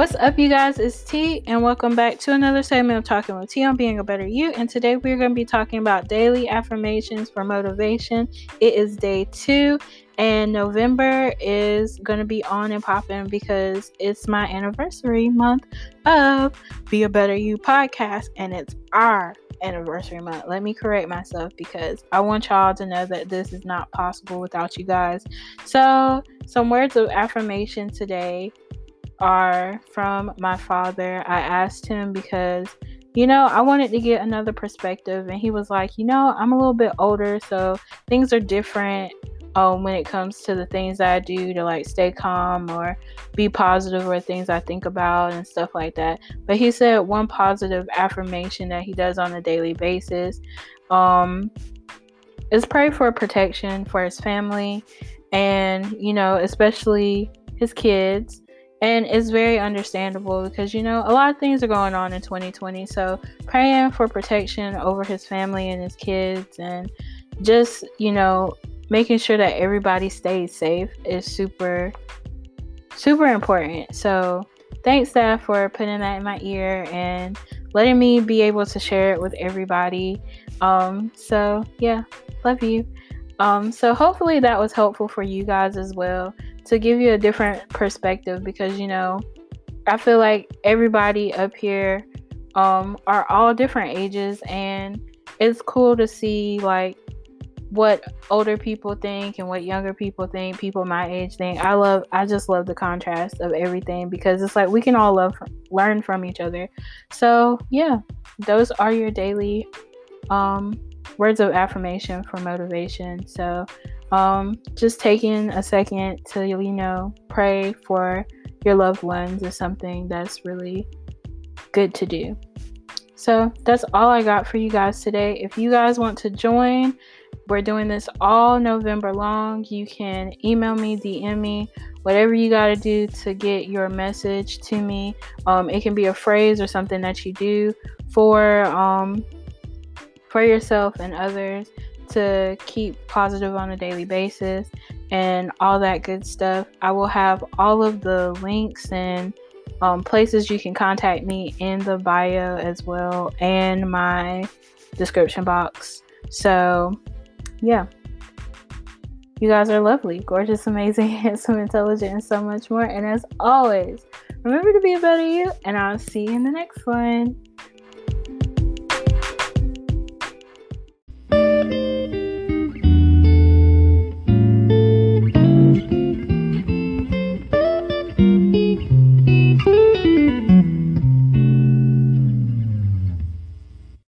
What's up, you guys? It's T, and welcome back to another segment of Talking with T on Being a Better You. And today we're going to be talking about daily affirmations for motivation. It is day two, and November is going to be on and popping because it's my anniversary month of Be a Better You podcast, and it's our anniversary month. Let me correct myself because I want y'all to know that this is not possible without you guys. So, some words of affirmation today are from my father. I asked him because, you know, I wanted to get another perspective, and he was like, you know, I'm a little bit older, so things are different um, when it comes to the things I do to like stay calm or be positive or things I think about and stuff like that. But he said one positive affirmation that he does on a daily basis um, is pray for protection for his family and, you know, especially his kids and it's very understandable because you know a lot of things are going on in 2020 so praying for protection over his family and his kids and just you know making sure that everybody stays safe is super super important. So thanks dad for putting that in my ear and letting me be able to share it with everybody. Um so yeah love you. Um so hopefully that was helpful for you guys as well to give you a different perspective because you know I feel like everybody up here um, are all different ages and it's cool to see like what older people think and what younger people think people my age think. I love i just love the contrast of everything because it's like we can all love learn from each other. So yeah those are your daily um, words of affirmation for motivation. So um, just taking a second to, you know, pray for your loved ones is something that's really good to do. So that's all I got for you guys today. If you guys want to join, we're doing this all November long. You can email me, DM me, whatever you got to do to get your message to me. Um, it can be a phrase or something that you do for um, for yourself and others to keep positive on a daily basis and all that good stuff. I will have all of the links and um, places you can contact me in the bio as well and my description box. So, yeah. You guys are lovely, gorgeous, amazing, handsome, intelligent, and so much more. And as always, remember to be a better you, and I'll see you in the next one.